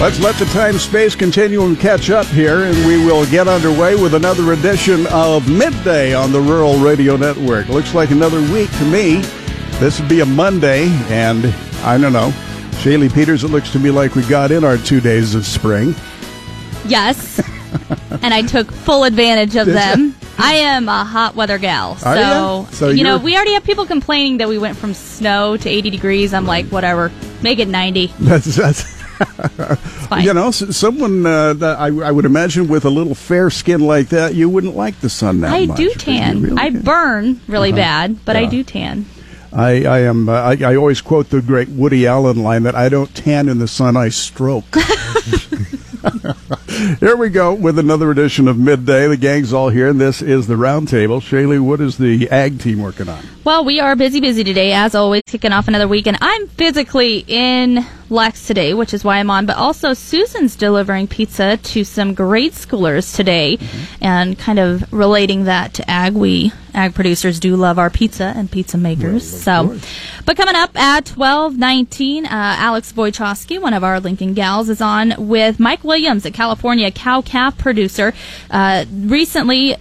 Let's let the time space continuum catch up here, and we will get underway with another edition of Midday on the Rural Radio Network. Looks like another week to me. This would be a Monday, and I don't know. Shaylee Peters, it looks to me like we got in our two days of spring. Yes. and I took full advantage of them. I am a hot weather gal. So, you? So you know, we already have people complaining that we went from snow to 80 degrees. I'm like, whatever. Make it 90. That's that's. You know, someone uh, that I, I would imagine with a little fair skin like that, you wouldn't like the sun that I much. do tan. really I can. burn really bad, but I do tan. I, I am. Uh, I, I always quote the great Woody Allen line that I don't tan in the sun, I stroke. here we go with another edition of Midday. The gang's all here, and this is the roundtable. Shaylee, what is the ag team working on? Well, we are busy, busy today, as always, kicking off another week. And I'm physically in Lex today, which is why I'm on. But also, Susan's delivering pizza to some grade schoolers today, and kind of relating that to ag. We ag producers do love our pizza and pizza makers. so, but coming up at 12:19, uh, Alex Wojciechowski, one of our Lincoln gals, is on with Mike Williams, a California cow calf producer. Uh, recently,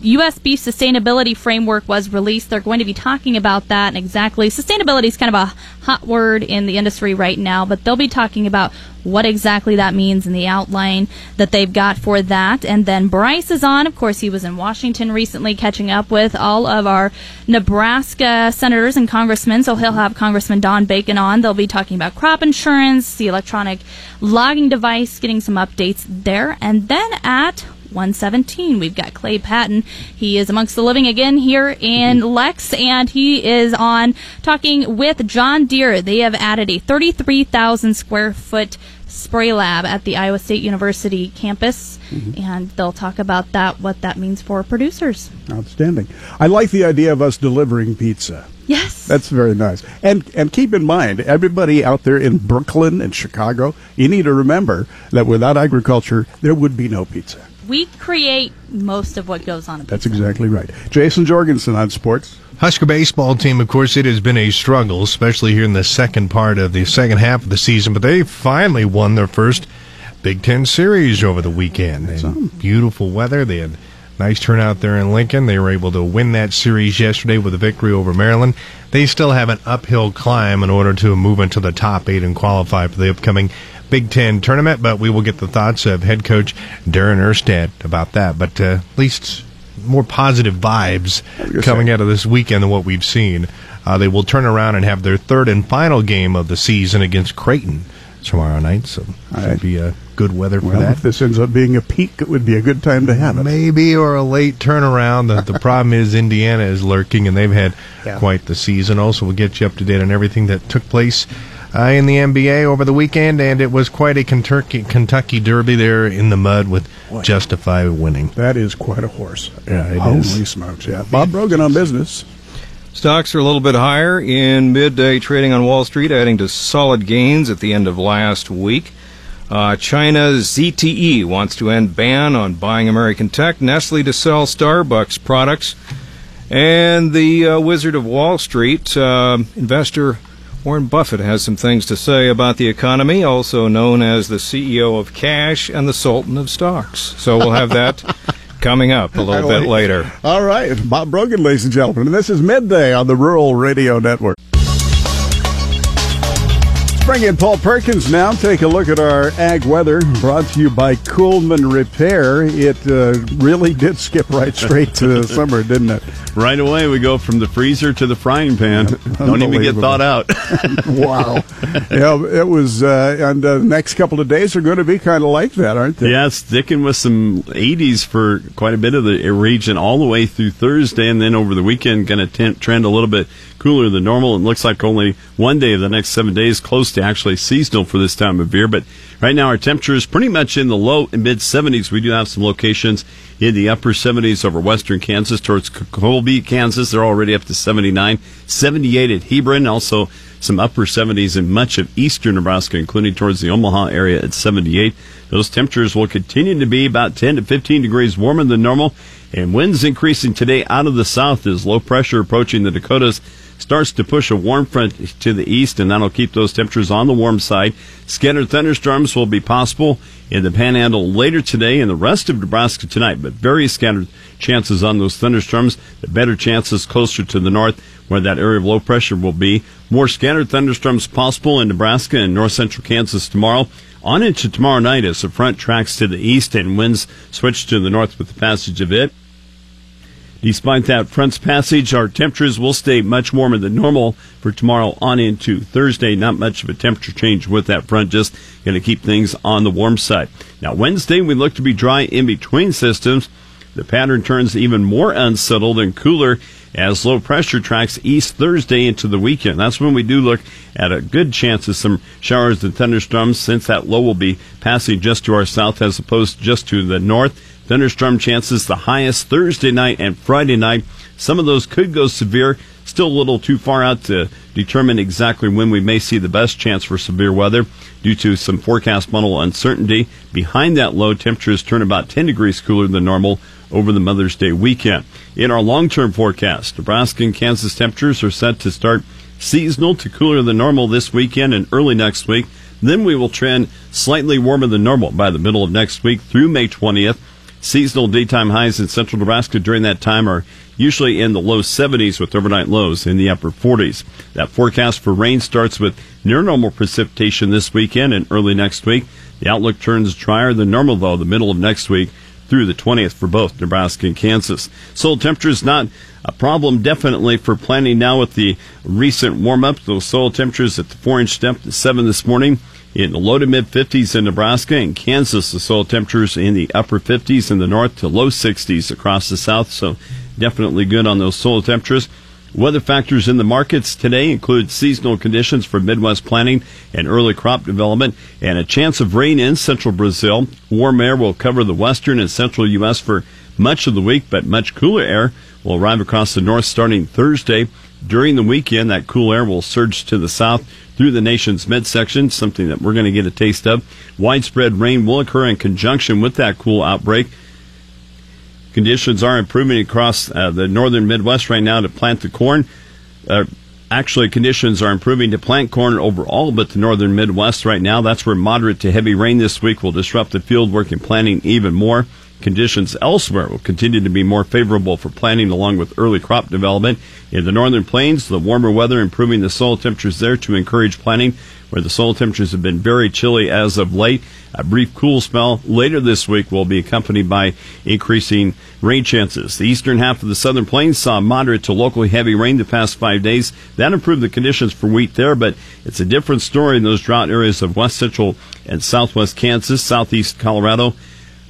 U.S. beef sustainability framework was released. They're going to be talking about that and exactly. Sustainability is kind of a hot word in the industry right now, but they'll be talking about what exactly that means and the outline that they've got for that. And then Bryce is on. Of course, he was in Washington recently catching up with all of our Nebraska senators and congressmen. So he'll have Congressman Don Bacon on. They'll be talking about crop insurance, the electronic logging device, getting some updates there. And then at 117. We've got Clay Patton. He is amongst the living again here in mm-hmm. Lex, and he is on talking with John Deere. They have added a 33,000 square foot spray lab at the Iowa State University campus, mm-hmm. and they'll talk about that, what that means for producers. Outstanding. I like the idea of us delivering pizza. Yes. That's very nice. And and keep in mind, everybody out there in Brooklyn and Chicago, you need to remember that without agriculture, there would be no pizza. We create most of what goes on. a That's exactly right. Jason Jorgensen on sports. Husker baseball team, of course, it has been a struggle, especially here in the second part of the second half of the season. But they finally won their first Big Ten series over the weekend. And beautiful weather. They had nice turnout there in Lincoln. They were able to win that series yesterday with a victory over Maryland. They still have an uphill climb in order to move into the top eight and qualify for the upcoming Big Ten tournament. But we will get the thoughts of head coach Darren Erstad about that. But uh, at least more positive vibes You're coming saying. out of this weekend than what we've seen. Uh, they will turn around and have their third and final game of the season against Creighton tomorrow night. So All should right. be a good weather for Well, that. if this ends up being a peak, it would be a good time to have it. Maybe or a late turnaround. The, the problem is Indiana is lurking, and they've had Yeah. quite the season. Also, we'll get you up to date on everything that took place uh, in the NBA over the weekend, and it was quite a Kentucky, Kentucky Derby there in the mud with Justify winning. That is quite a horse. Yeah, it Holy is. smokes! Yeah, Bob Brogan on business. Stocks are a little bit higher in midday trading on Wall Street, adding to solid gains at the end of last week. Uh, China's ZTE wants to end ban on buying American tech, Nestle to sell Starbucks products, and the uh, Wizard of Wall Street, uh, investor Warren Buffett, has some things to say about the economy, also known as the CEO of cash and the Sultan of stocks. So we'll have that coming up a little bit later. All right, Bob Brogan, ladies and gentlemen, and this is midday on the Rural Radio Network. Let's bring in Paul Perkins now. Take a look at our ag weather, brought to you by Coolman Repair. It uh, really did skip right straight to summer, didn't it? Right away, we go from the freezer to the frying pan. Don't even get thought out. Wow. yeah, it was, uh, and uh, the next couple of days are going to be kind of like that, aren't they? yeah, sticking with some 80s for quite a bit of the region all the way through Thursday, and then over the weekend, going to trend a little bit cooler than normal. It looks like only one day of the next seven days close to actually seasonal for this time of year. But right now, our temperature is pretty much in the low and mid 70s. We do have some locations in the upper 70s over western Kansas towards Colby, Kansas. They're already up to 79, 78 at Hebron, also some upper 70s in much of eastern Nebraska, including towards the Omaha area at 78. Those temperatures will continue to be about 10 to 15 degrees warmer than normal, and winds increasing today out of the south as low pressure approaching the Dakotas starts to push a warm front to the east, and that'll keep those temperatures on the warm side. Scattered thunderstorms will be possible in the panhandle later today and the rest of Nebraska tonight, but very scattered chances on those thunderstorms. The better chances closer to the north where that area of low pressure will be. More scattered thunderstorms possible in Nebraska and north central Kansas tomorrow. On into tomorrow night as the front tracks to the east and winds switch to the north with the passage of it. Despite that front's passage, our temperatures will stay much warmer than normal for tomorrow on into Thursday. Not much of a temperature change with that front, just going to keep things on the warm side. Now, Wednesday, we look to be dry in between systems. The pattern turns even more unsettled and cooler as low pressure tracks east Thursday into the weekend. That's when we do look at a good chance of some showers and thunderstorms since that low will be passing just to our south as opposed just to the north. Thunderstorm chances the highest Thursday night and Friday night. Some of those could go severe. Still a little too far out to determine exactly when we may see the best chance for severe weather due to some forecast model uncertainty. Behind that low, temperatures turn about 10 degrees cooler than normal over the Mother's Day weekend. In our long-term forecast, Nebraska and Kansas temperatures are set to start seasonal to cooler than normal this weekend and early next week. Then we will trend slightly warmer than normal by the middle of next week through May 20th. Seasonal daytime highs in central Nebraska during that time are usually in the low 70s with overnight lows in the upper 40s. That forecast for rain starts with near normal precipitation this weekend and early next week. The outlook turns drier than normal though the middle of next week through the 20th for both Nebraska and Kansas. Soil temperatures not a problem definitely for planning now with the recent warm up. Those soil temperatures at the 4 inch depth at 7 this morning in the low to mid 50s in Nebraska and Kansas. The soil temperatures in the upper 50s in the north to low 60s across the south. So definitely good on those soil temperatures. Weather factors in the markets today include seasonal conditions for Midwest planting and early crop development and a chance of rain in central Brazil. Warm air will cover the western and central U.S. for much of the week, but much cooler air will arrive across the north starting Thursday. During the weekend, that cool air will surge to the south through the nation's midsection, something that we're going to get a taste of. Widespread rain will occur in conjunction with that cool outbreak. Conditions are improving across uh, the northern Midwest right now to plant the corn. Uh, actually, conditions are improving to plant corn overall, but the northern Midwest right now, that's where moderate to heavy rain this week will disrupt the field work and planting even more. Conditions elsewhere will continue to be more favorable for planting along with early crop development. In the northern plains, the warmer weather improving the soil temperatures there to encourage planting where the soil temperatures have been very chilly as of late. A brief cool spell later this week will be accompanied by increasing rain chances. The eastern half of the southern plains saw moderate to locally heavy rain the past five days. That improved the conditions for wheat there, but it's a different story in those drought areas of west central and southwest Kansas, southeast Colorado,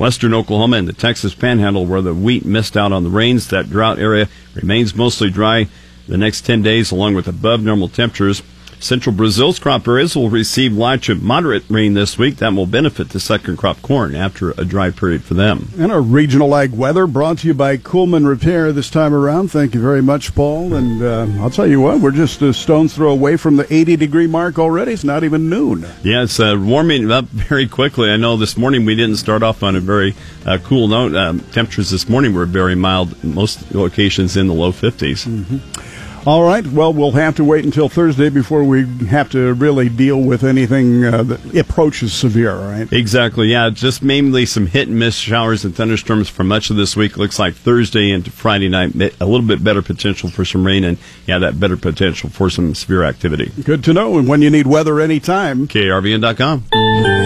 western Oklahoma, and the Texas Panhandle, where the wheat missed out on the rains. That drought area remains mostly dry the next 10 days, along with above normal temperatures. Central Brazil's crop areas will receive light to moderate rain this week. That will benefit the second crop corn after a dry period for them. And our regional ag weather brought to you by Coolman Repair this time around. Thank you very much, Paul. And uh, I'll tell you what, we're just a stone's throw away from the 80 degree mark already. It's not even noon. Yeah, it's uh, warming up very quickly. I know this morning we didn't start off on a very uh, cool note. Um, temperatures this morning were very mild, most locations in the low 50s. Mm-hmm. All right. Well, we'll have to wait until Thursday before we have to really deal with anything uh, that approaches severe, right? Exactly. Yeah, just mainly some hit and miss showers and thunderstorms for much of this week. Looks like Thursday into Friday night, a little bit better potential for some rain, and yeah, that better potential for some severe activity. Good to know. And when you need weather anytime, KRVN.com.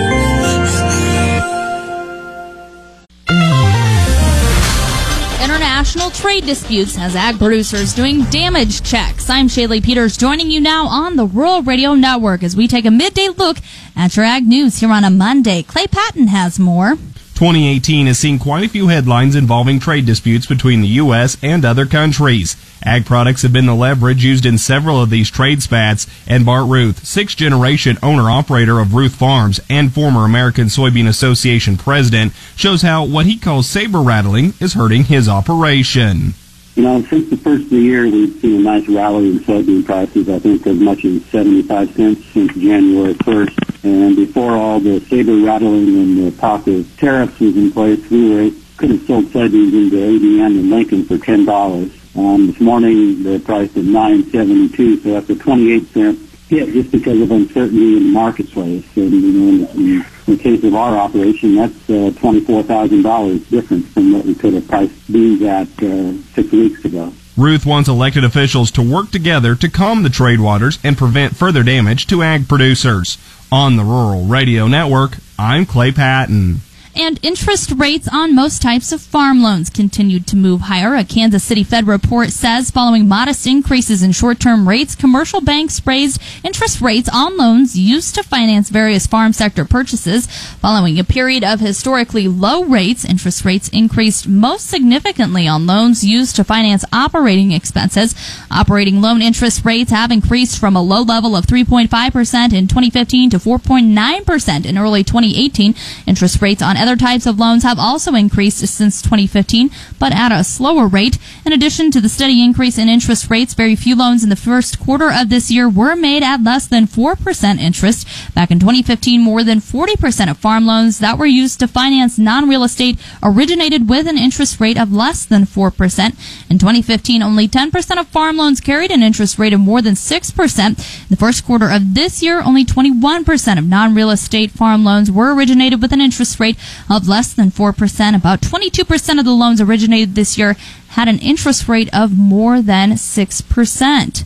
international trade disputes has ag producers doing damage checks. I'm Shaylee Peters joining you now on the Rural Radio Network as we take a midday look at your ag news here on a Monday. Clay Patton has more. 2018 has seen quite a few headlines involving trade disputes between the U.S. and other countries. Ag products have been the leverage used in several of these trade spats, and Bart Ruth, sixth generation owner operator of Ruth Farms and former American Soybean Association president, shows how what he calls saber rattling is hurting his operation. You know, since the first of the year, we've seen a nice rally in soybean prices, I think as much as 75 cents since January 1st. And before all the saber rattling and the talk of tariffs was in place, we were, could have sold soybeans into ADM and Lincoln for $10. Um, this morning, the price is 972, so that's a 28 cent hit just because of uncertainty in the marketplace. And, you know, in, in, in the case of our operation, that's uh, $24,000 difference from what we could have priced beans at uh, six weeks ago. Ruth wants elected officials to work together to calm the trade waters and prevent further damage to ag producers. On the Rural Radio Network, I'm Clay Patton and interest rates on most types of farm loans continued to move higher. A Kansas City Fed report says following modest increases in short-term rates, commercial banks raised interest rates on loans used to finance various farm sector purchases. Following a period of historically low rates, interest rates increased most significantly on loans used to finance operating expenses. Operating loan interest rates have increased from a low level of 3.5% in 2015 to 4.9% in early 2018. Interest rates on other types of loans have also increased since 2015, but at a slower rate. In addition to the steady increase in interest rates, very few loans in the first quarter of this year were made at less than 4% interest. Back in 2015, more than 40% of farm loans that were used to finance non-real estate originated with an interest rate of less than 4%. In 2015, only 10% of farm loans carried an interest rate of more than 6%. In the first quarter of this year, only 21% of non-real estate farm loans were originated with an interest rate of less than 4%. About 22% of the loans originated this year had an interest rate of more than 6%.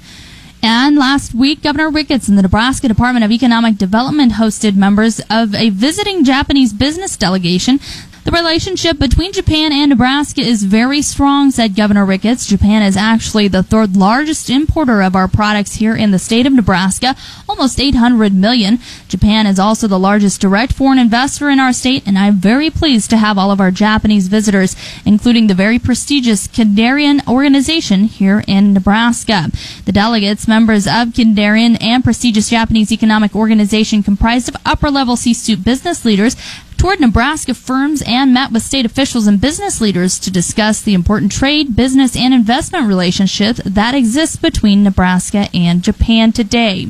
And last week, Governor Ricketts and the Nebraska Department of Economic Development hosted members of a visiting Japanese business delegation the relationship between Japan and Nebraska is very strong, said Governor Ricketts. Japan is actually the third largest importer of our products here in the state of Nebraska, almost 800 million. Japan is also the largest direct foreign investor in our state, and I'm very pleased to have all of our Japanese visitors, including the very prestigious Keidanren organization here in Nebraska. The delegates, members of Keidanren and prestigious Japanese economic organization comprised of upper level C-suite business leaders, toured Nebraska firms and met with state officials and business leaders to discuss the important trade, business, and investment relationship that exists between Nebraska and Japan today.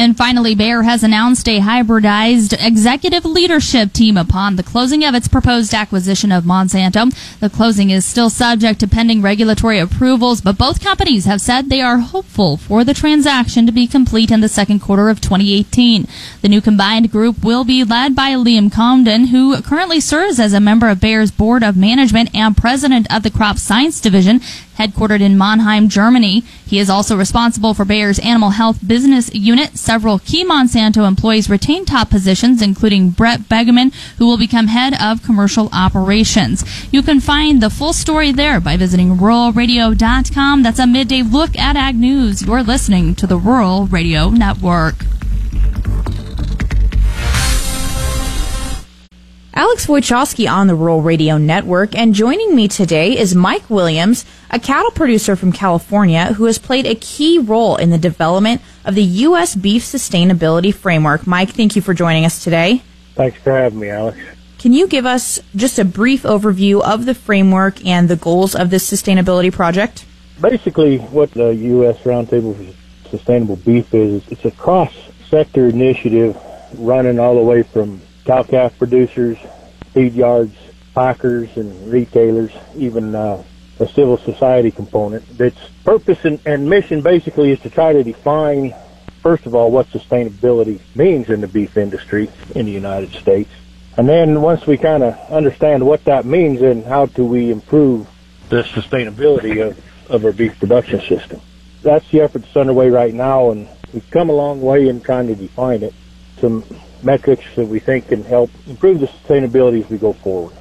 And finally, Bayer has announced a hybridized executive leadership team upon the closing of its proposed acquisition of Monsanto. The closing is still subject to pending regulatory approvals, but both companies have said they are hopeful for the transaction to be complete in the second quarter of 2018. The new combined group will be led by Liam Condon, who currently serves as a member of Bayer's Board of Management and president of the Crop Science Division headquartered in Monheim, Germany. He is also responsible for Bayer's animal health business unit. Several key Monsanto employees retain top positions, including Brett Begemann, who will become head of commercial operations. You can find the full story there by visiting ruralradio.com. That's a midday look at ag news. You're listening to the Rural Radio Network. Alex Wojcicki on the Rural Radio Network, and joining me today is Mike Williams, a cattle producer from California who has played a key role in the development of the U.S. Beef Sustainability Framework. Mike, thank you for joining us today. Thanks for having me, Alex. Can you give us just a brief overview of the framework and the goals of this sustainability project? Basically, what the U.S. Roundtable for Sustainable Beef is, it's a cross sector initiative running all the way from cow calf producers, feed yards, packers, and retailers, even uh, a civil society component. Its purpose and, and mission basically is to try to define, first of all, what sustainability means in the beef industry in the United States. And then once we kind of understand what that means, then how do we improve the sustainability of, of our beef production system? That's the effort that's underway right now, and we've come a long way in trying to define it. Some metrics that we think can help improve the sustainability as we go forward.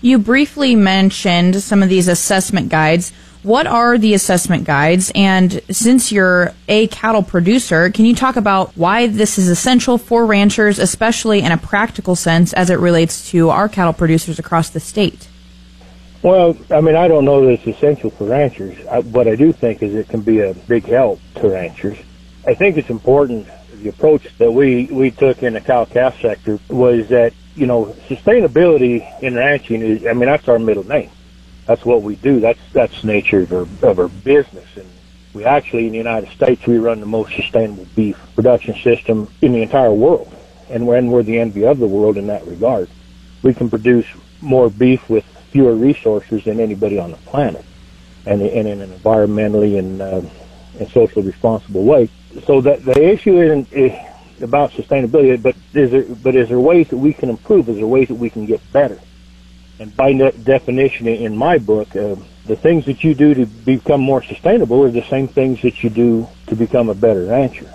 You briefly mentioned some of these assessment guides. What are the assessment guides? And since you're a cattle producer, can you talk about why this is essential for ranchers, especially in a practical sense as it relates to our cattle producers across the state? Well, I mean, I don't know that it's essential for ranchers. I, what I do think is it can be a big help to ranchers. I think it's important the approach that we, we took in the cow calf sector was that, you know, sustainability in ranching is, I mean, that's our middle name. That's what we do. That's, that's nature of our, of our business. And we actually, in the United States, we run the most sustainable beef production system in the entire world. And we're, we're the envy of the world in that regard. We can produce more beef with fewer resources than anybody on the planet. and, and in an environmentally and, uh, and socially responsible way. So that the issue isn't about sustainability, but is there, but is there ways that we can improve? Is there ways that we can get better? And by definition, in my book, uh, the things that you do to become more sustainable are the same things that you do to become a better rancher.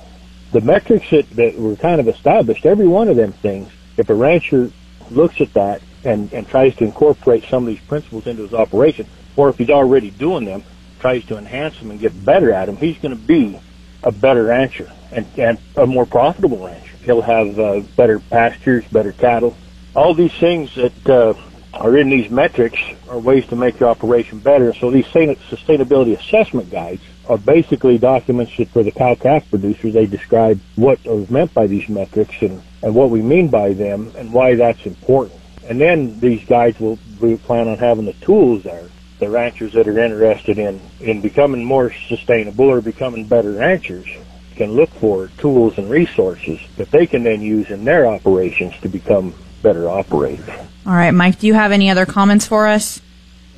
The metrics that, that were kind of established, every one of them things, if a rancher looks at that and, and tries to incorporate some of these principles into his operation, or if he's already doing them, tries to enhance them and get better at them, he's going to be a better rancher and, and a more profitable rancher. He'll have uh, better pastures, better cattle. All these things that uh, are in these metrics are ways to make your operation better. So these sustainability assessment guides are basically documents that for the cow-calf producers, they describe what is meant by these metrics and, and what we mean by them and why that's important. And then these guides will we plan on having the tools there. The ranchers that are interested in, in becoming more sustainable or becoming better ranchers can look for tools and resources that they can then use in their operations to become better operators. All right, Mike, do you have any other comments for us?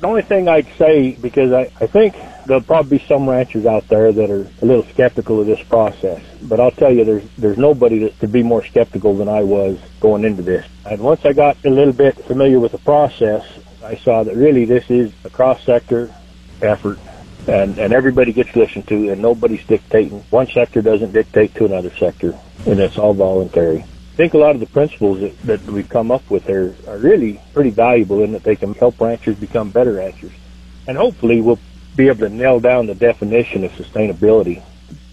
The only thing I'd say, because I, I think there'll probably be some ranchers out there that are a little skeptical of this process, but I'll tell you, there's there's nobody that could be more skeptical than I was going into this. And once I got a little bit familiar with the process, I saw that really this is a cross-sector effort, and and everybody gets listened to, and nobody's dictating. One sector doesn't dictate to another sector, and it's all voluntary. I think a lot of the principles that, that we've come up with are, are really pretty valuable in that they can help ranchers become better ranchers. And hopefully we'll be able to nail down the definition of sustainability.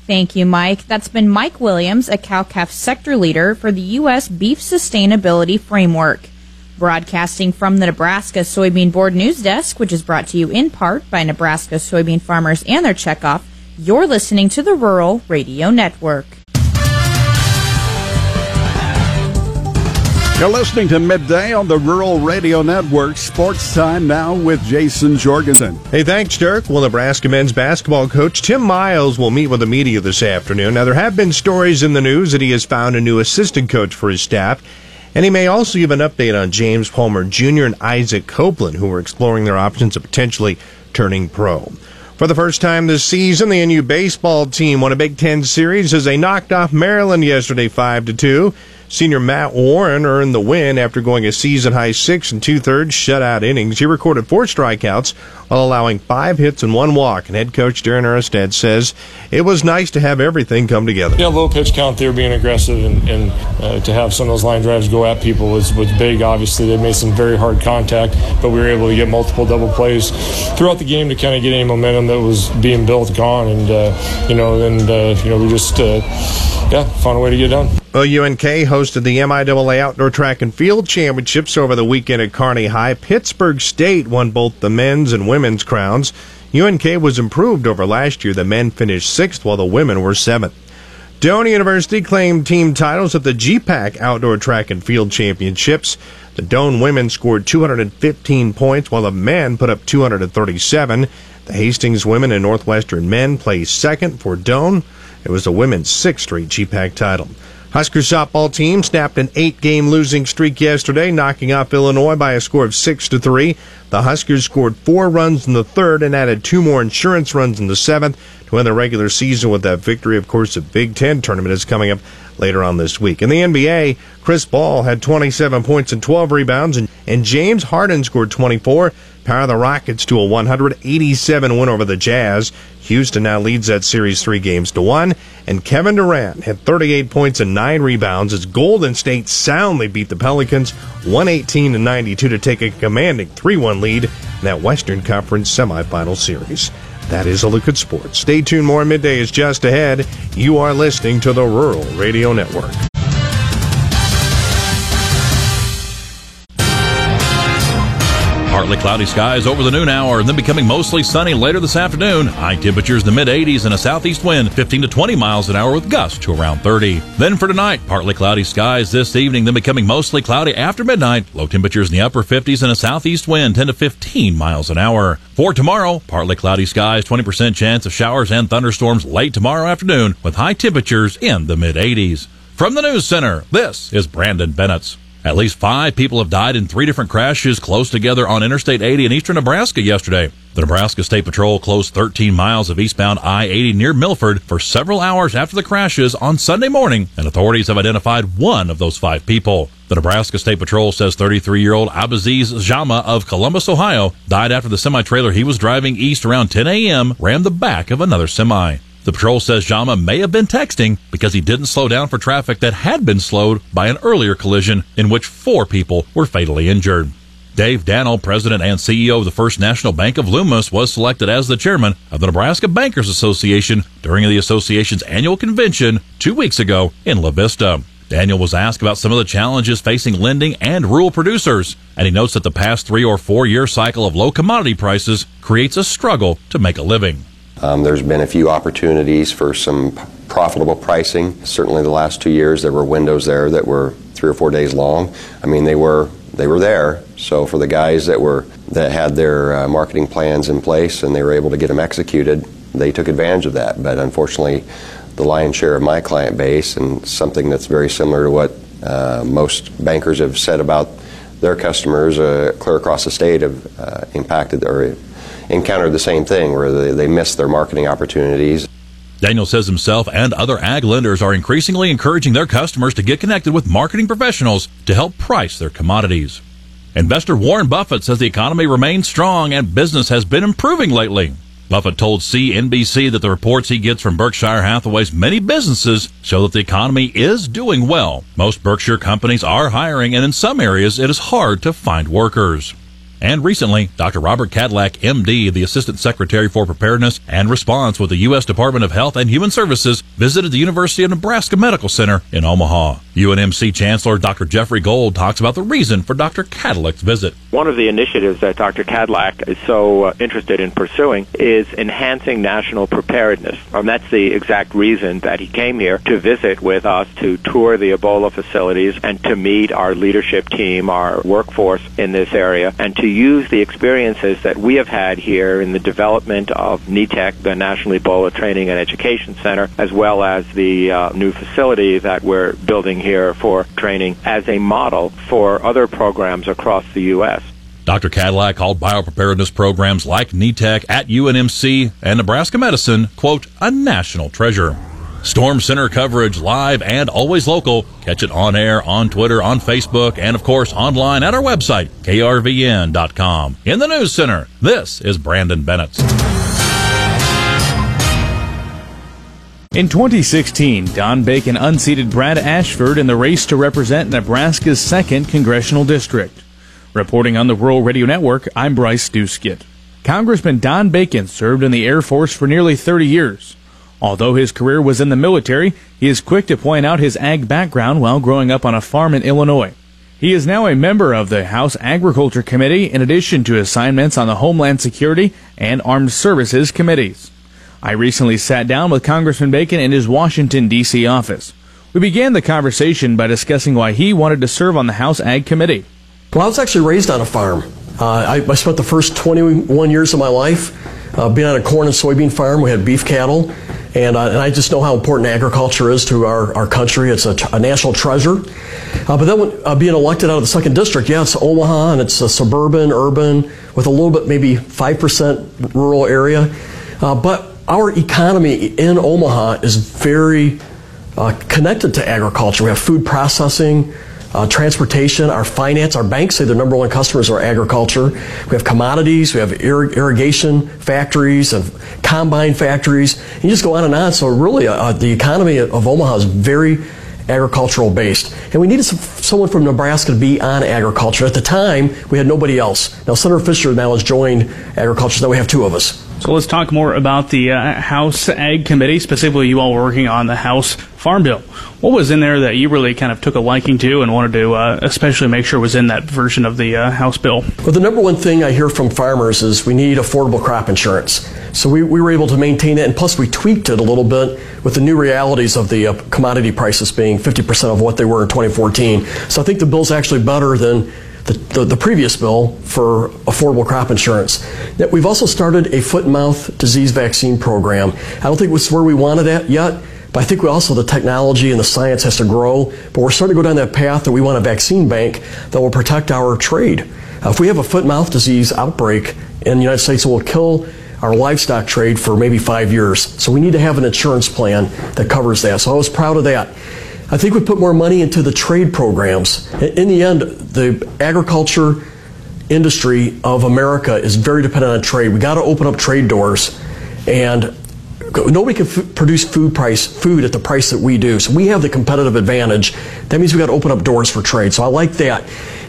Thank you, Mike. That's been Mike Williams, a cow-calf sector leader for the U.S. Beef Sustainability Framework. Broadcasting from the Nebraska Soybean Board News Desk, which is brought to you in part by Nebraska soybean farmers and their checkoff, you're listening to the Rural Radio Network. You're listening to Midday on the Rural Radio Network. Sports time now with Jason Jorgensen. Hey, thanks, Dirk. Well, Nebraska men's basketball coach Tim Miles will meet with the media this afternoon. Now, there have been stories in the news that he has found a new assistant coach for his staff, and he may also give an update on James Palmer Jr. and Isaac Copeland, who are exploring their options of potentially turning pro. For the first time this season, the NU baseball team won a Big Ten series as they knocked off Maryland yesterday 5 to 2. Senior Matt Warren earned the win after going a season high six and two thirds shutout innings. He recorded four strikeouts while allowing five hits and one walk. And head coach Darren Erstad says it was nice to have everything come together. Yeah, low pitch count there, being aggressive, and, and uh, to have some of those line drives go at people was, was big. Obviously, they made some very hard contact, but we were able to get multiple double plays throughout the game to kind of get any momentum that was being built gone. And, uh, you know, and, uh, you know, we just, uh, yeah, found a way to get done. Well, UNK hosted the MIAA Outdoor Track and Field Championships over the weekend at Kearney High. Pittsburg State won both the men's and women's crowns. UNK was improved over last year. The men finished sixth while the women were seventh. Doane University claimed team titles at the GPAC Outdoor Track and Field Championships. The Doane women scored 215 points while the men put up 237. The Hastings women and Northwestern men placed second for Doane. It was the women's sixth straight GPAC title. Husker softball team snapped an eight-game losing streak yesterday, knocking off Illinois by a score of six to three. The Huskers scored four runs in the third and added two more insurance runs in the seventh to end the regular season with that victory. Of course, the Big Ten tournament is coming up later on this week. In the NBA, Chris Paul had 27 points and 12 rebounds, and, and James Harden scored 24. Power the Rockets to a 187 win over the Jazz. Houston now leads that series three games to one. And Kevin Durant had 38 points and nine rebounds as Golden State soundly beat the Pelicans 118 to 92 to take a commanding 3-1 lead in that Western Conference semifinal series. That is a look at sports. Stay tuned. More midday is just ahead. You are listening to the Rural Radio Network. Partly cloudy skies over the noon hour and then becoming mostly sunny later this afternoon. High temperatures in the mid 80s and a southeast wind 15 to 20 miles an hour with gusts to around 30. Then for tonight, partly cloudy skies this evening, then becoming mostly cloudy after midnight. Low temperatures in the upper 50s and a southeast wind 10 to 15 miles an hour. For tomorrow, partly cloudy skies, 20% chance of showers and thunderstorms late tomorrow afternoon with high temperatures in the mid 80s. From the News Center, this is Brandon Bennett. At least five people have died in three different crashes close together on Interstate 80 in eastern Nebraska yesterday. The Nebraska State Patrol closed 13 miles of eastbound I-80 near Milford for several hours after the crashes on Sunday morning, and authorities have identified one of those five people. The Nebraska State Patrol says 33-year-old Abaziz Jama of Columbus, Ohio, died after the semi-trailer he was driving east around 10 a.m. rammed the back of another semi. The patrol says Jama may have been texting because he didn't slow down for traffic that had been slowed by an earlier collision in which four people were fatally injured. Dave Daniel, president and CEO of the First National Bank of Loomis, was selected as the chairman of the Nebraska Bankers Association during the association's annual convention two weeks ago in La Vista. Daniel was asked about some of the challenges facing lending and rural producers, and he notes that the past three or four year cycle of low commodity prices creates a struggle to make a living. Um, there's been a few opportunities for some profitable pricing. Certainly, the last two years there were windows there that were three or four days long. I mean, they were they were there. So for the guys that were that had their uh, marketing plans in place and they were able to get them executed, they took advantage of that. But unfortunately, the lion's share of my client base and something that's very similar to what uh, most bankers have said about their customers uh, clear across the state have uh, impacted or encountered the same thing where they, they missed their marketing opportunities. Daniel says himself and other ag lenders are increasingly encouraging their customers to get connected with marketing professionals to help price their commodities. Investor Warren Buffett says the economy remains strong and business has been improving lately. Buffett told CNBC that the reports he gets from Berkshire Hathaway's many businesses show that the economy is doing well. Most Berkshire companies are hiring, and in some areas, it is hard to find workers. And recently, Dr. Robert Kadlec, MD, the Assistant Secretary for Preparedness and Response with the U.S. Department of Health and Human Services, visited the University of Nebraska Medical Center in Omaha. UNMC Chancellor Dr. Jeffrey Gold talks about the reason for Dr. Kadlec's visit. One of the initiatives that Dr. Kadlec is so uh, interested in pursuing is enhancing national preparedness. And that's the exact reason that he came here to visit with us to tour the Ebola facilities and to meet our leadership team, our workforce in this area, and to use the experiences that we have had here in the development of NETEC, the National Ebola Training and Education Center, as well as the uh, new facility that we're building here for training as a model for other programs across the U.S. Dr. Kadlec called biopreparedness programs like NETEC at UNMC and Nebraska Medicine, quote, a national treasure. Storm Center coverage live and always local. Catch it on air, on Twitter, on Facebook, and of course online at our website, krvn.com. In the News Center, this is Brandon Bennett. In 2016, Don Bacon unseated Brad Ashford in the race to represent Nebraska's 2nd Congressional District. Reporting on the Rural Radio Network, I'm Bryce Doeschot. Congressman Don Bacon served in the Air Force for nearly 30 years. Although his career was in the military, he is quick to point out his ag background while growing up on a farm in Illinois. He is now a member of the House Agriculture Committee in addition to assignments on the Homeland Security and Armed Services Committees. I recently sat down with Congressman Bacon in his Washington, D.C. office. We began the conversation by discussing why he wanted to serve on the House Ag Committee. Well, I was actually raised on a farm. Uh, I, I, spent the first 21 years of my life uh, being on a corn and soybean farm. We had beef cattle, and, uh, and I just know how important agriculture is to our, our country. It's a, a national treasure. Uh, but then when, uh, being elected out of the second district, yeah, it's Omaha, and it's a suburban, urban, with a little bit, maybe 5% rural area. Uh, but our economy in Omaha is very connected to agriculture. We have food processing, uh, transportation, our finance, our banks say their number one customers are agriculture. We have commodities, we have ir- irrigation factories and combine factories. You just go on and on. So really, uh, the economy of Omaha is very agricultural based. And we needed some, someone from Nebraska to be on agriculture. At the time, we had nobody else. Now, Senator Fischer now has joined agriculture, so now we have two of us. So let's talk more about the uh, House Ag Committee, specifically you all working on the House Farm Bill. What was in there that you really kind of took a liking to and wanted to uh, especially make sure was in that version of the uh, House bill? Well, the number one thing I hear from farmers is we need affordable crop insurance. So we, we were able to maintain it, and plus we tweaked it a little bit with the new realities of the uh, commodity prices being 50% of what they were in 2014. So I think the bill's actually better than the, the, the, previous bill for affordable crop insurance. We've also started a foot and mouth disease vaccine program. I don't think it's where we wanted it yet, But I think we also, the technology and the science has to grow. But we're starting to go down that path that we want a vaccine bank that will protect our trade. Uh, if we have a foot and mouth disease outbreak in the United States, it will kill our livestock trade for maybe five years. So we need to have an insurance plan that covers that. So I was proud of that. I think we put more money into the trade programs. In the end, the agriculture industry of America is very dependent on trade. We got to open up trade doors, and nobody can f- produce food price food at the price that we do. So we have the competitive advantage. That means we got to open up doors for trade. So I like that.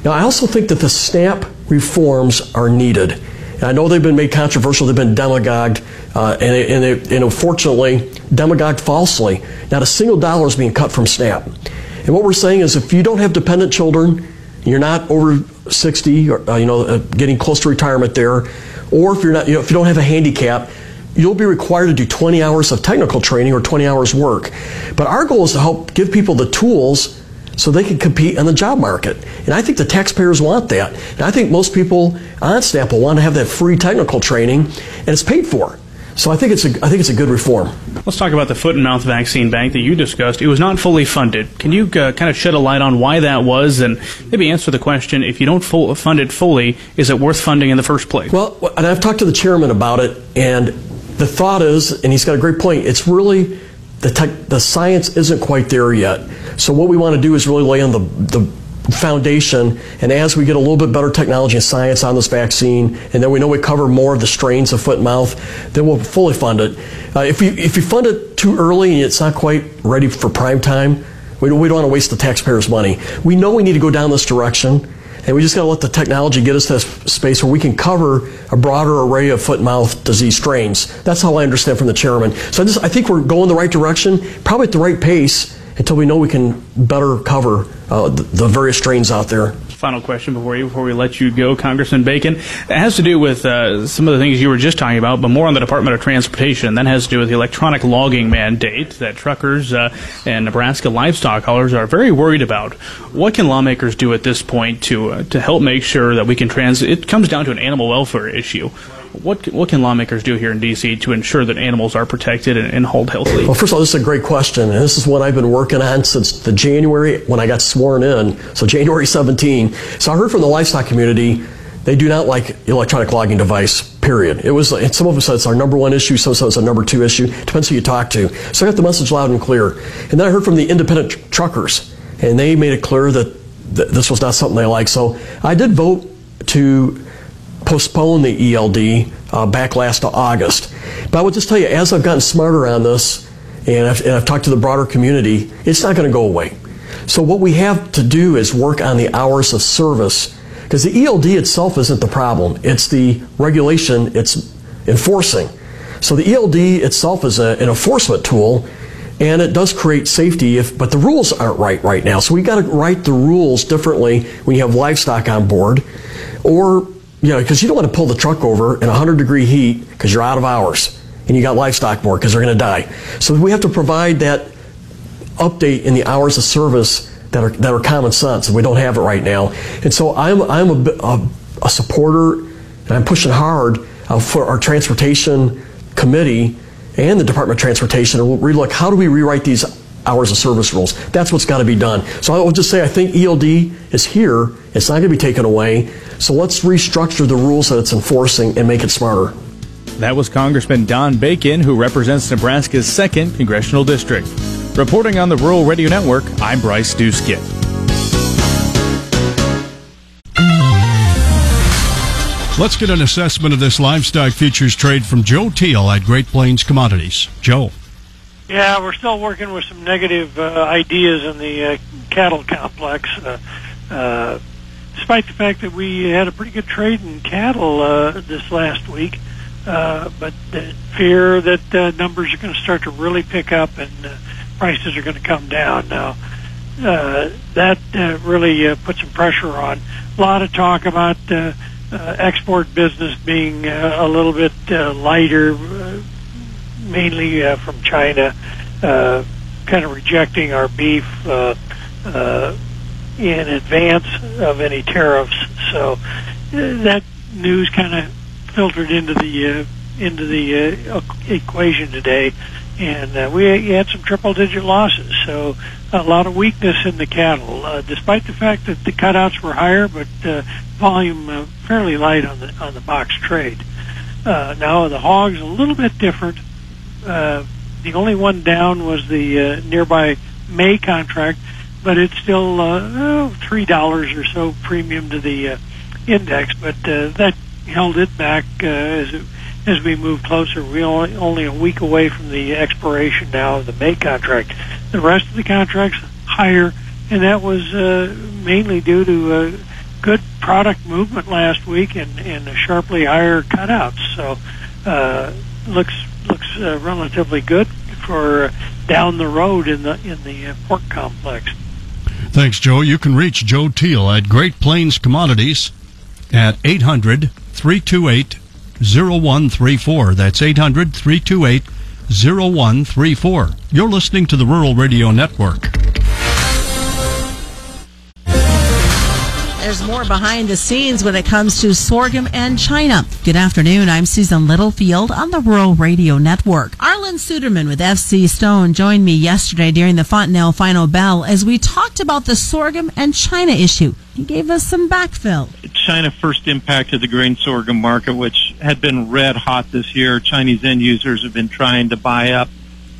Now I also think that the SNAP reforms are needed. And I know they've been made controversial. They've been demagogued, uh, and, it, and, and unfortunately demagogued falsely. Not a single dollar is being cut from SNAP. And what we're saying is, if you don't have dependent children, you're not over 60, or uh, you know, uh, getting close to retirement there, or if you're not, you know, if you don't have a handicap, you'll be required to do 20 hours of technical training or 20 hours work. But our goal is to help give people the tools so they can compete in the job market. And I think the taxpayers want that. And I think most people on SNAP will want to have that free technical training, and it's paid for. So I think it's a I think it's a good reform. Let's talk about the foot and mouth vaccine bank that you discussed. It was not fully funded. Can you uh, kind of shed a light on why that was, and maybe answer the question: If you don't full, fund it fully, is it worth funding in the first place? Well, and I've talked to the chairman about it, and the thought is, and he's got a great point. It's really the tech, the science isn't quite there yet. So what we want to do is really lay on the the foundation. And as we get a little bit better technology and science on this vaccine, and then we know we cover more of the strains of foot and mouth, then we'll fully fund it. Uh, if you if you fund it too early and it's not quite ready for prime time, we don't, we don't want to waste the taxpayers' money. We know we need to go down this direction. And we just got to let the technology get us to that space where we can cover a broader array of foot and mouth disease strains. That's how I understand from the chairman. So I, just, I think we're going the right direction, probably at the right pace until we know we can better cover uh, the, the various strains out there final question before you before we let you go, Congressman Bacon. It has to do with uh, some of the things you were just talking about, but more on the Department of Transportation. That has to do with the electronic logging mandate that truckers uh, and Nebraska livestock haulers are very worried about. What can lawmakers do at this point to uh, to help make sure that we can trans? It comes down to an animal welfare issue what what can lawmakers do here in D.C. to ensure that animals are protected and, and healthily? Well, first of all, this is a great question, and this is what I've been working on since the January when I got sworn in. So January 17. So I heard from the livestock community they do not like electronic logging device. Period. It was. Some of them said it's our number one issue. Some said it's our number two issue. Depends who you talk to. So I got the message loud and clear. And then I heard from the independent tr- truckers, and they made it clear that th- this was not something they like. So I did vote to postpone the ELD uh, back last August. But I would just tell you, as I've gotten smarter on this, and I've, and I've talked to the broader community, it's not going to go away. So what we have to do is work on the hours of service, because the ELD itself isn't the problem. It's the regulation it's enforcing. So the ELD itself is a, an enforcement tool, and it does create safety if but the rules aren't right right now so we got to write the rules differently when you have livestock on board or you know, because you don't want to pull the truck over in 100 degree heat because you're out of hours and you got livestock board because they're going to die. So we have to provide that update in the hours of service that are that are common sense, and we don't have it right now. And so I'm I'm a, a, a supporter, and I'm pushing hard uh, for our transportation committee and the Department of Transportation to relook how do we rewrite these hours of service rules. That's what's got to be done. So I will just say I think ELD is here. It's not going to be taken away. So let's restructure the rules that it's enforcing and make it smarter. That was Congressman Don Bacon, who represents Nebraska's 2nd Congressional District. Reporting on the Rural Radio Network, I'm Bryce Doeschot. Let's get an assessment of this livestock futures trade from Joe Teal at Great Plains Commodities. Joe. Yeah, we're still working with some negative uh, ideas in the uh, cattle complex. Uh, uh, despite the fact that we had a pretty good trade in cattle uh, this last week, uh, but the fear that uh, numbers are going to start to really pick up and uh, prices are going to come down. Now, uh, that uh, really uh, put some pressure on. A lot of talk about uh, uh, export business being uh, a little bit uh, lighter. Uh, mainly uh, from China, uh, kind of rejecting our beef uh, uh, in advance of any tariffs. So uh, that news kind of filtered into the uh, into the uh, equation today, and uh, we had some triple-digit losses. So a lot of weakness in the cattle, uh, despite the fact that the cutouts were higher, but uh, volume uh, fairly light on the on the box trade. Uh, now the hogs a little bit different. Uh, the only one down was the uh, nearby May contract, but it's still uh, oh, three dollars or so premium to the uh, index. But uh, that held it back uh, as it, as we move closer. We're only, only a week away from the expiration now of the May contract. The rest of the contracts higher, and that was uh, mainly due to uh, good product movement last week and, and sharply higher cutouts. So uh, looks looks uh, relatively good for down the road in the in the uh, pork complex. Thanks, Joe. You can reach Joe Teal at Great Plains Commodities at 800 328 0134. That's 800 328 0134. You're listening to the Rural Radio Network. There's more behind the scenes when it comes to sorghum and China. Good afternoon. I'm Susan Littlefield on the Rural Radio Network. Arlan Suderman with FC Stone joined me yesterday during the Fontenelle Final Bell as we talked about the sorghum and China issue. He gave us some backfill. China first impacted the grain sorghum market, which had been red hot this year. Chinese end users have been trying to buy up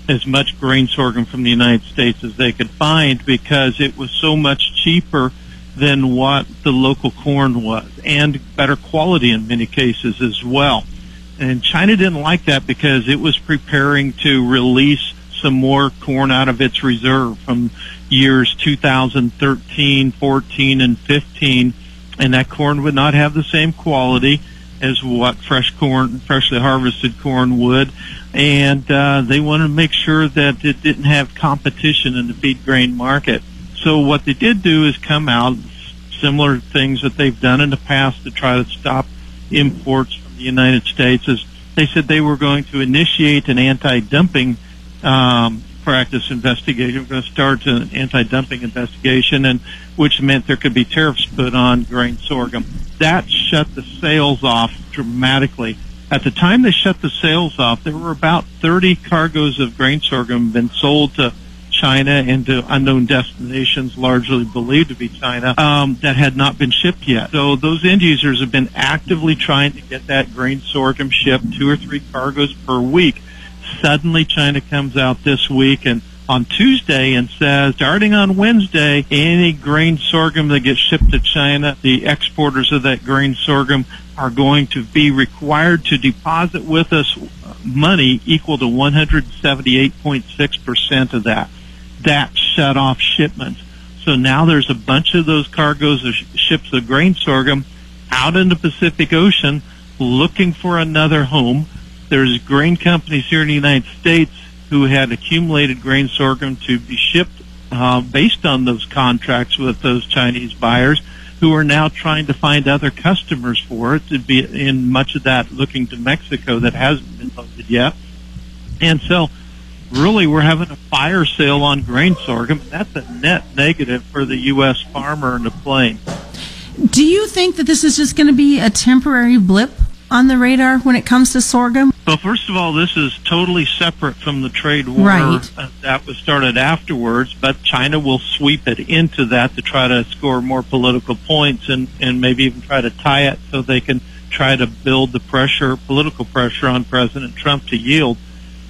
as much grain sorghum from the United States as they could find because it was so much cheaper than what the local corn was and better quality in many cases as well. And China didn't like that because it was preparing to release some more corn out of its reserve from years 2013, 14, and 15. And that corn would not have the same quality as what fresh corn, freshly harvested corn would. And uh, they wanted to make sure that it didn't have competition in the feed grain market. So what they did do is come out similar things that they've done in the past to try to stop imports from the United States. Is they said they were going to initiate an anti-dumping um, practice investigation. We're going to start an anti-dumping investigation, and which meant there could be tariffs put on grain sorghum. That shut the sales off dramatically. At the time they shut the sales off, there were about 30 cargoes of grain sorghum been sold to China and to unknown destinations, largely believed to be China, um, that had not been shipped yet. So those end users have been actively trying to get that grain sorghum shipped, two or three cargoes per week. Suddenly, China comes out this week and on Tuesday and says, starting on Wednesday, any grain sorghum that gets shipped to China, the exporters of that grain sorghum are going to be required to deposit with us money equal to 178.6% of that. That shut off shipments. So now there's a bunch of those cargoes of sh- ships of grain sorghum out in the Pacific Ocean looking for another home. There's grain companies here in the United States who had accumulated grain sorghum to be shipped uh, based on those contracts with those Chinese buyers who are now trying to find other customers for it to be in much of that looking to Mexico that hasn't been loaded yet. And so really we're having a fire sale on grain sorghum. That's a net negative for the U.S. farmer and the plain. Do you think that this is just going to be a temporary blip on the radar when it comes to sorghum? Well, first of all, this is totally separate from the trade war Right. uh, that was started afterwards, but China will sweep it into that to try to score more political points and, and maybe even try to tie it so they can try to build the pressure, political pressure on President Trump to yield.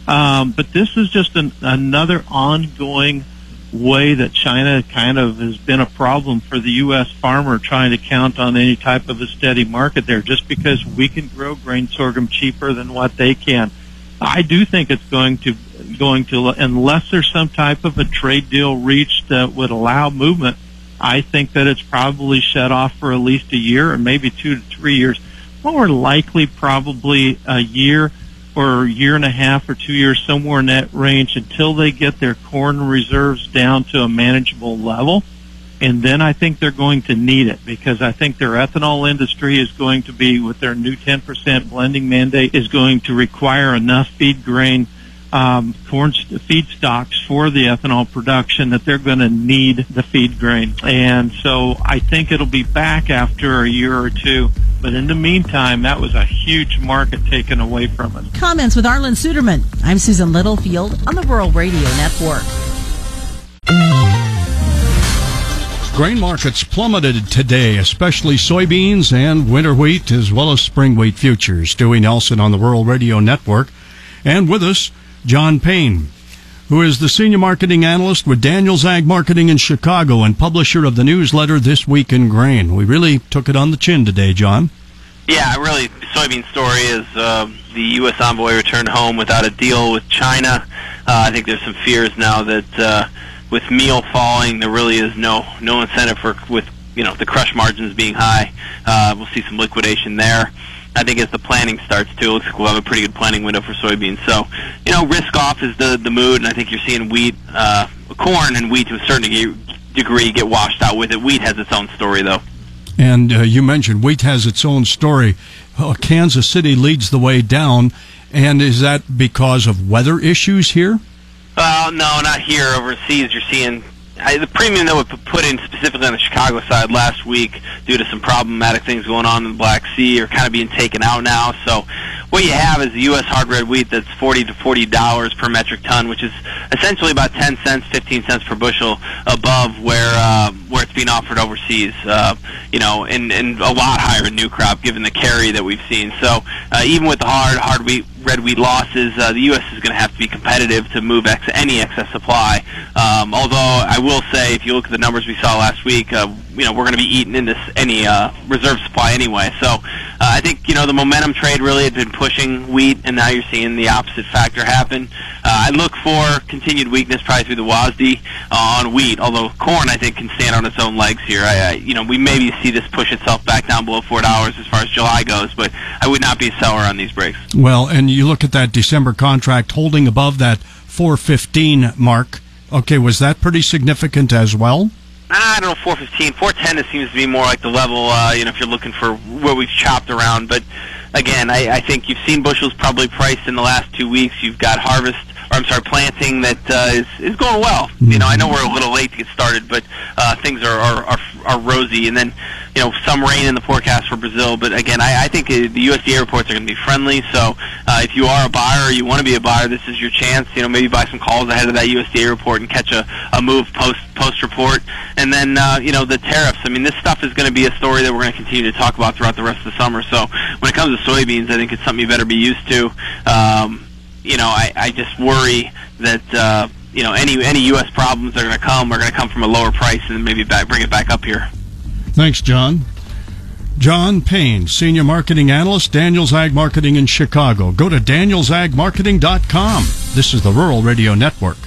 Um, but this is just an, another ongoing way that China kind of has been a problem for the U.S. farmer trying to count on any type of a steady market there just because we can grow grain sorghum cheaper than what they can. I do think it's going to going to unless there's some type of a trade deal reached that would allow movement. I think that it's probably shut off for at least a year or maybe two to three years. More likely, probably a year or a year and a half or two years, somewhere in that range, until they get their corn reserves down to a manageable level. And then I think they're going to need it because I think their ethanol industry is going to be, with their new 10% blending mandate, is going to require enough feed grain um, corn st- feedstocks for the ethanol production that they're going to need the feed grain. And so I think it'll be back after a year or two. But in the meantime, that was a huge market taken away from us. Comments with Arlan Suderman. I'm Susan Littlefield on the Rural Radio Network. Grain markets plummeted today, especially soybeans and winter wheat, as well as spring wheat futures. Dewey Nelson on the Rural Radio Network. And with us, John Payne, who is the senior marketing analyst with Daniels Ag Marketing in Chicago and publisher of the newsletter This Week in Grain. We really took it on the chin today, John. Yeah, really, soybean story is uh, the U.S. envoy returned home without a deal with China. Uh, I think there's some fears now that uh, with meal falling, there really is no no incentive for with you know the crush margins being high. Uh, we'll see some liquidation there. I think as the planning starts too, it looks like we'll have a pretty good planning window for soybeans. So, you know, risk off is the the mood, and I think you're seeing wheat, uh, corn, and wheat to a certain degree, degree get washed out with it. Wheat has its own story though. And uh, you mentioned wheat has its own story. Uh, Kansas City leads the way down, and is that because of weather issues here? Well, no, not here. Overseas, you're seeing I, the premium that was put in specifically on the Chicago side last week due to some problematic things going on in the Black Sea are kind of being taken out now. So what you have is the U.S. hard red wheat that's 40 to 40 dollars per metric ton, which is essentially about 10 cents, 15 cents per bushel above where uh, where it's being offered overseas. Uh, you know, and and a lot higher in new crop given the carry that we've seen. So uh, even with the hard hard wheat red wheat losses, uh, the U.S. is going to have to be competitive to move ex- any excess supply. Um, although I will say, if you look at the numbers we saw last week, uh, you know we're going to be eating into any uh, reserve supply anyway. So uh, I think you know the momentum trade really had been pushing wheat, and now you're seeing the opposite factor happen. Uh, I look for continued weakness probably through the WASDE uh, on wheat, although corn I think can stand on its own legs here. I, I you know we maybe see this push itself back down below four dollars as far as July goes, but I would not be a seller on these breaks. Well, and you look at that December contract holding above that 415 mark. Okay, was that pretty significant as well? I don't know, 415, 410. It seems to be more like the level. Uh, you know, if you're looking for where we've chopped around. But again, I, I think you've seen bushels probably priced in the last two weeks. You've got harvest, I'm sorry, planting that uh, is is going well. You know, I know we're a little late to get started, but uh, things are, are are are rosy. And then, you know, some rain in the forecast for Brazil. But again, I, I think uh, the USDA reports are going to be friendly. So uh, if you are a buyer or you want to be a buyer, this is your chance. You know, maybe buy some calls ahead of that USDA report and catch a, a move post post report. And then, uh, you know, the tariffs. I mean, this stuff is going to be a story that we're going to continue to talk about throughout the rest of the summer. So when it comes to soybeans, I think it's something you better be used to. Um, you know, I, I just worry that. Uh, you know, any any U.S. problems that are going to come are going to come from a lower price and maybe back, bring it back up here. Thanks, John. John Payne, Senior Marketing Analyst, Daniels Ag Marketing in Chicago. Go to danielsagmarketing.com. This is the Rural Radio Network.